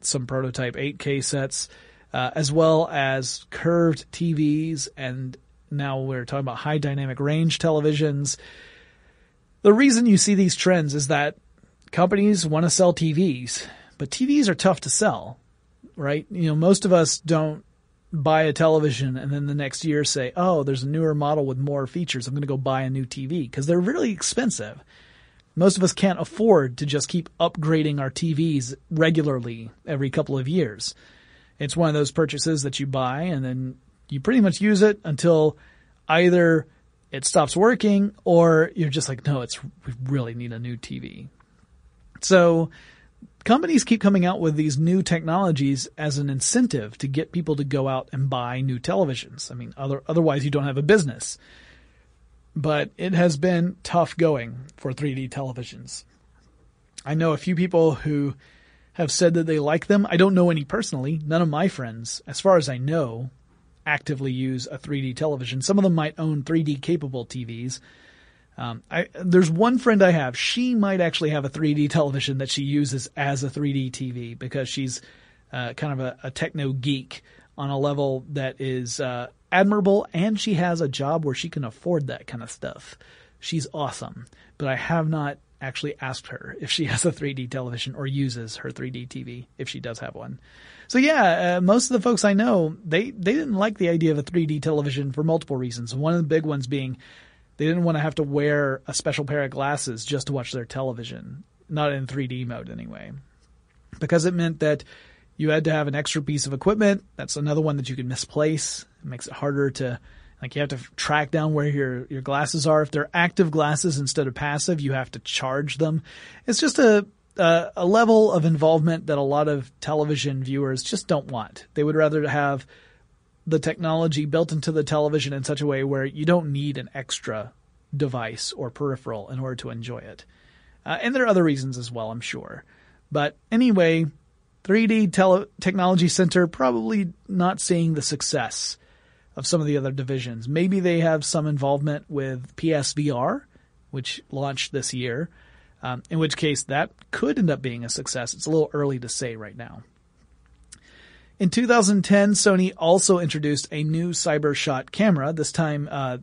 some prototype 8K sets uh, as well as curved TVs, and now we're talking about high dynamic range televisions. The reason you see these trends is that companies want to sell TVs, but TVs are tough to sell, right? You know, most of us don't buy a television and then the next year say, oh, there's a newer model with more features. I'm going to go buy a new TV because they're really expensive. Most of us can't afford to just keep upgrading our TVs regularly every couple of years. It's one of those purchases that you buy and then you pretty much use it until either it stops working or you're just like, no, it's, we really need a new TV. So companies keep coming out with these new technologies as an incentive to get people to go out and buy new televisions. I mean, other, otherwise you don't have a business. But it has been tough going for 3D televisions. I know a few people who have said that they like them. I don't know any personally. None of my friends, as far as I know, actively use a 3D television. Some of them might own 3D capable TVs. Um, I, there's one friend I have. She might actually have a 3D television that she uses as a 3D TV because she's uh, kind of a, a, techno geek on a level that is uh, admirable, and she has a job where she can afford that kind of stuff. She's awesome, but I have not actually asked her <laughs> if she has a 3D television or uses her 3D TV if she does have one. So yeah, uh, most of the folks I know, they, they didn't like the idea of a 3D television for multiple reasons. One of the big ones being they didn't want to have to wear a special pair of glasses just to watch their television. Not in 3D mode anyway. Because it meant that you had to have an extra piece of equipment. That's another one that you could misplace. It makes it harder to like you have to track down where your, your glasses are. If they're active glasses instead of passive, you have to charge them. It's just a, a, a level of involvement that a lot of television viewers just don't want. They would rather have the technology built into the television in such a way where you don't need an extra device or peripheral in order to enjoy it. Uh, and there are other reasons as well, I'm sure. But anyway, 3D tele- Technology Center probably not seeing the success of some of the other divisions. Maybe they have some involvement with PSVR, which launched this year, um, in which case that could end up being a success. It's a little early to say right now. In 2010, Sony also introduced a new CyberShot camera. This time, uh,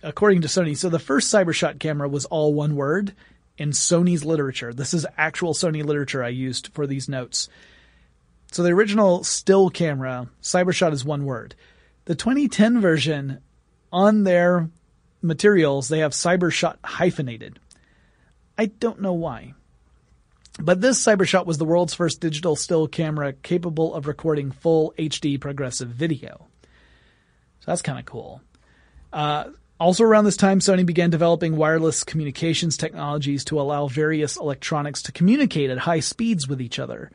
according to Sony, so the first CyberShot camera was all one word in Sony's literature. This is actual Sony literature I used for these notes. So the original still camera, CyberShot is one word. The 2010 version on their materials, they have CyberShot hyphenated. I don't know why. But this CyberShot was the world's first digital still camera capable of recording full HD progressive video. So that's kind of cool. Uh, also around this time, Sony began developing wireless communications technologies to allow various electronics to communicate at high speeds with each other.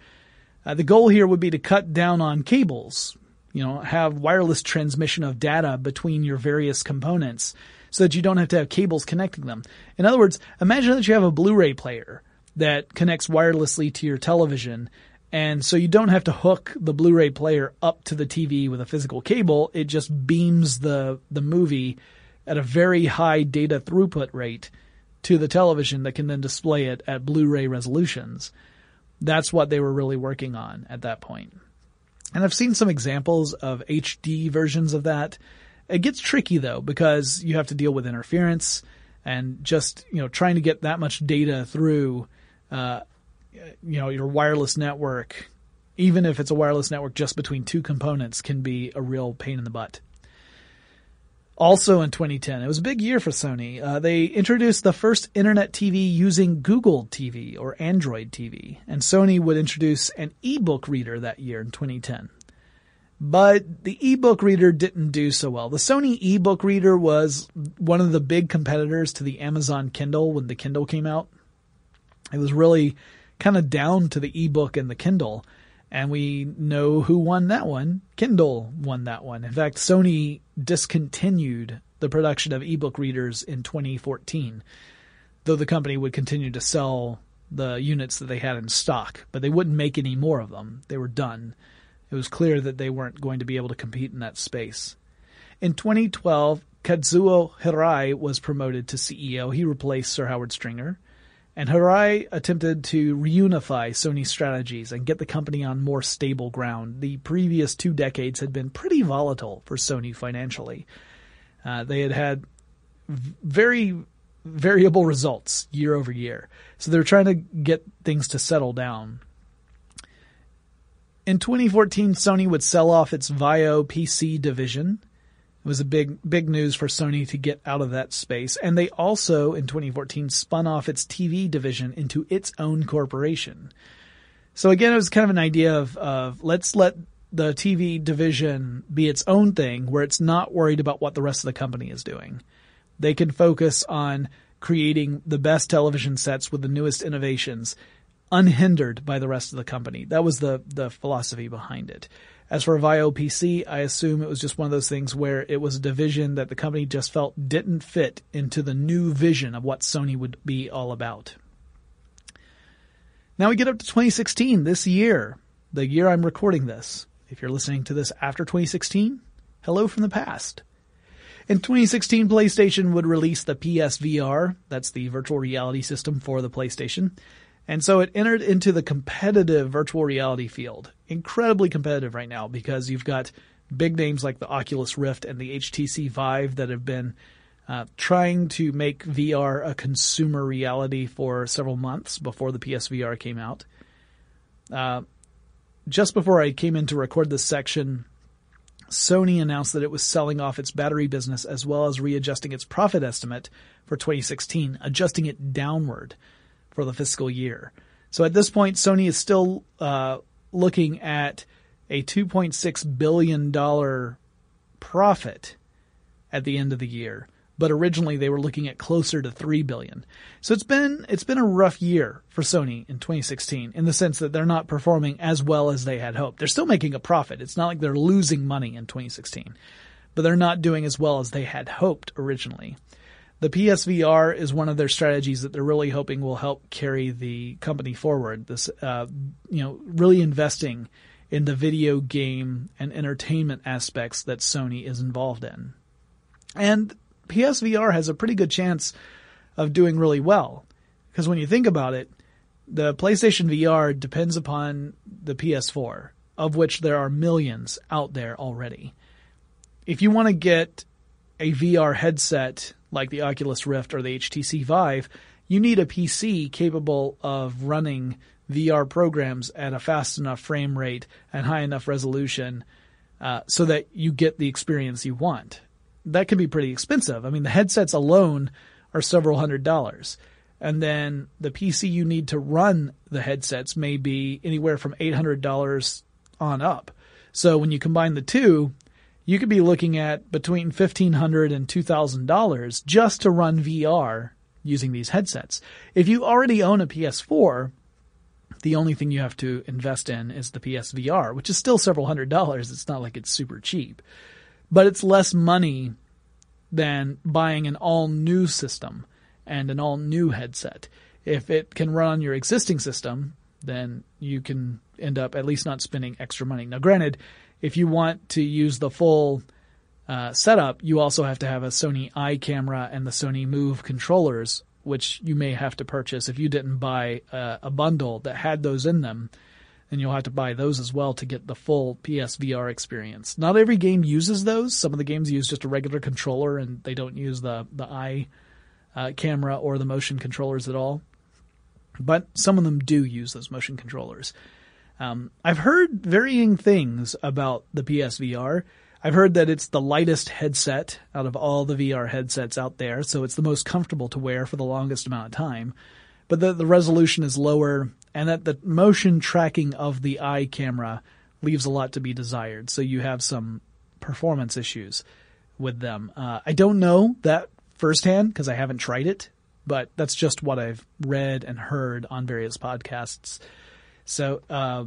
Uh, the goal here would be to cut down on cables, you know, have wireless transmission of data between your various components so that you don't have to have cables connecting them. In other words, imagine that you have a Blu-ray player that connects wirelessly to your television And so you don't have to hook the Blu-ray player up to the TV with a physical cable. It just beams the, the movie at a very high data throughput rate to the television that can then display it at Blu-ray resolutions. That's what they were really working on at that point. And I've seen some examples of HD versions of that. It gets tricky though because you have to deal with interference and just, you know, trying to get that much data through, uh, you know, your wireless network, even if it's a wireless network just between two components can be a real pain in the butt. Also in 2010, it was a big year for Sony. Uh, they introduced the first internet TV using Google TV or Android TV, and Sony would introduce an ebook reader that year in 2010. But the ebook reader didn't do so well. The Sony ebook reader was one of the big competitors to the Amazon Kindle when the Kindle came out. It was really kind of down to the ebook and the Kindle. And we know who won that one. Kindle won that one. In fact, Sony discontinued the production of ebook readers in 2014, though the company would continue to sell the units that they had in stock, but they wouldn't make any more of them. They were done. It was clear that they weren't going to be able to compete in that space. In 2012, Kazuo Hirai was promoted to CEO. He replaced Sir Howard Stringer. And Hirai attempted to reunify Sony's strategies and get the company on more stable ground. The previous two decades had been pretty volatile for Sony financially. Uh, they had had very variable results year over year. So they were trying to get things to settle down. In 2014, Sony would sell off its Vaio PC division it was a big, big news for Sony to get out of that space. And they also, in 2014, spun off its TV division into its own corporation. So again, it was kind of an idea of, of let's let the TV division be its own thing where it's not worried about what the rest of the company is doing. They can focus on creating the best television sets with the newest innovations unhindered by the rest of the company. That was the, the philosophy behind it. As for Vaio PC, I assume it was just one of those things where it was a division that the company just felt didn't fit into the new vision of what Sony would be all about. Now we get up to 2016, this year, the year I'm recording this. If you're listening to this after 2016, hello from the past. In 2016, PlayStation would release the PSVR, that's the virtual reality system for the PlayStation, and so it entered into the competitive virtual reality field. Incredibly competitive right now because you've got big names like the Oculus Rift and the HTC Vive that have been uh, trying to make VR a consumer reality for several months before the PSVR came out. Uh, just before I came in to record this section, Sony announced that it was selling off its battery business as well as readjusting its profit estimate for 2016, adjusting it downward for the fiscal year. So at this point, Sony is still uh, looking at a $2.6 billion profit at the end of the year. But originally they were looking at closer to three billion. So it's been it's been a rough year for Sony in 2016 in the sense that they're not performing as well as they had hoped. They're still making a profit. It's not like they're losing money in 2016, but they're not doing as well as they had hoped originally the PSVR is one of their strategies that they're really hoping will help carry the company forward. This, uh, you know, really investing in the video game and entertainment aspects that Sony is involved in. And PSVR has a pretty good chance of doing really well. Because when you think about it, the PlayStation VR depends upon the PS4, of which there are millions out there already. If you want to get a VR headset like the Oculus Rift or the HTC Vive, you need a PC capable of running VR programs at a fast enough frame rate and high enough resolution uh, so that you get the experience you want. That can be pretty expensive. I mean, the headsets alone are several hundred dollars. And then the PC you need to run the headsets may be anywhere from $800 on up. So when you combine the two, you could be looking at between $1,500 and $2,000 just to run VR using these headsets. If you already own a PS4, the only thing you have to invest in is the PSVR, which is still several hundred dollars. It's not like it's super cheap, but it's less money than buying an all new system and an all new headset. If it can run on your existing system, then you can end up at least not spending extra money. Now, granted, if you want to use the full uh, setup, you also have to have a Sony i camera and the Sony Move controllers, which you may have to purchase if you didn't buy a, a bundle that had those in them. Then you'll have to buy those as well to get the full PSVR experience. Not every game uses those. Some of the games use just a regular controller and they don't use the the eye uh, camera or the motion controllers at all. But some of them do use those motion controllers. Um, I've heard varying things about the PSVR. I've heard that it's the lightest headset out of all the VR headsets out there, so it's the most comfortable to wear for the longest amount of time. But the, the resolution is lower, and that the motion tracking of the eye camera leaves a lot to be desired. So you have some performance issues with them. Uh, I don't know that firsthand because I haven't tried it, but that's just what I've read and heard on various podcasts. So uh,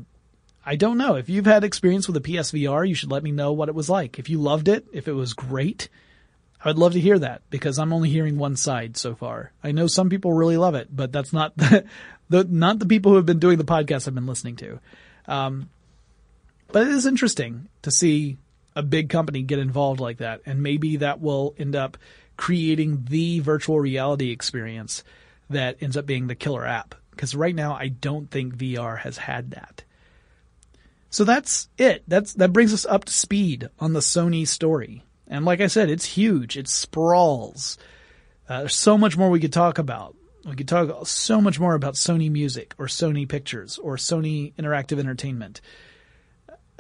I don't know. If you've had experience with a PSVR, you should let me know what it was like. If you loved it, if it was great, I would love to hear that because I'm only hearing one side so far. I know some people really love it, but that's not <laughs> the, the not the people who have been doing the podcast I've been listening to. Um, but it is interesting to see a big company get involved like that, and maybe that will end up creating the virtual reality experience that ends up being the killer app. Because right now, I don't think VR has had that. So that's it. That's that brings us up to speed on the Sony story. And like I said, it's huge. It sprawls. Uh, there's so much more we could talk about. We could talk so much more about Sony Music or Sony Pictures or Sony Interactive Entertainment.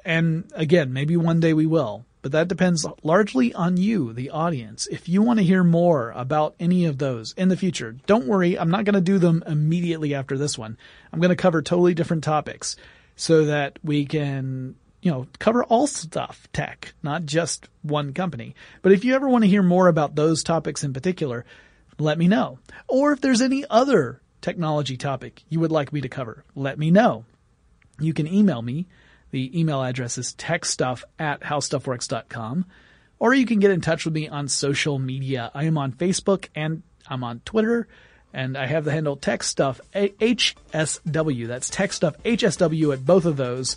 And again, maybe one day we will but that depends largely on you, the audience. If you want to hear more about any of those in the future, don't worry, I'm not going to do them immediately after this one. I'm going to cover totally different topics so that we can, you know, cover all stuff tech, not just one company. But if you ever want to hear more about those topics in particular, let me know. Or if there's any other technology topic you would like me to cover, let me know. You can email me the email address is techstuff at howstuffworks.com. Or you can get in touch with me on social media. I am on Facebook and I'm on Twitter. And I have the handle techstuff HSW. That's techstuff HSW at both of those.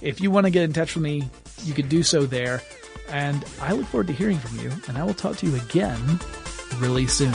If you want to get in touch with me, you can do so there. And I look forward to hearing from you. And I will talk to you again really soon.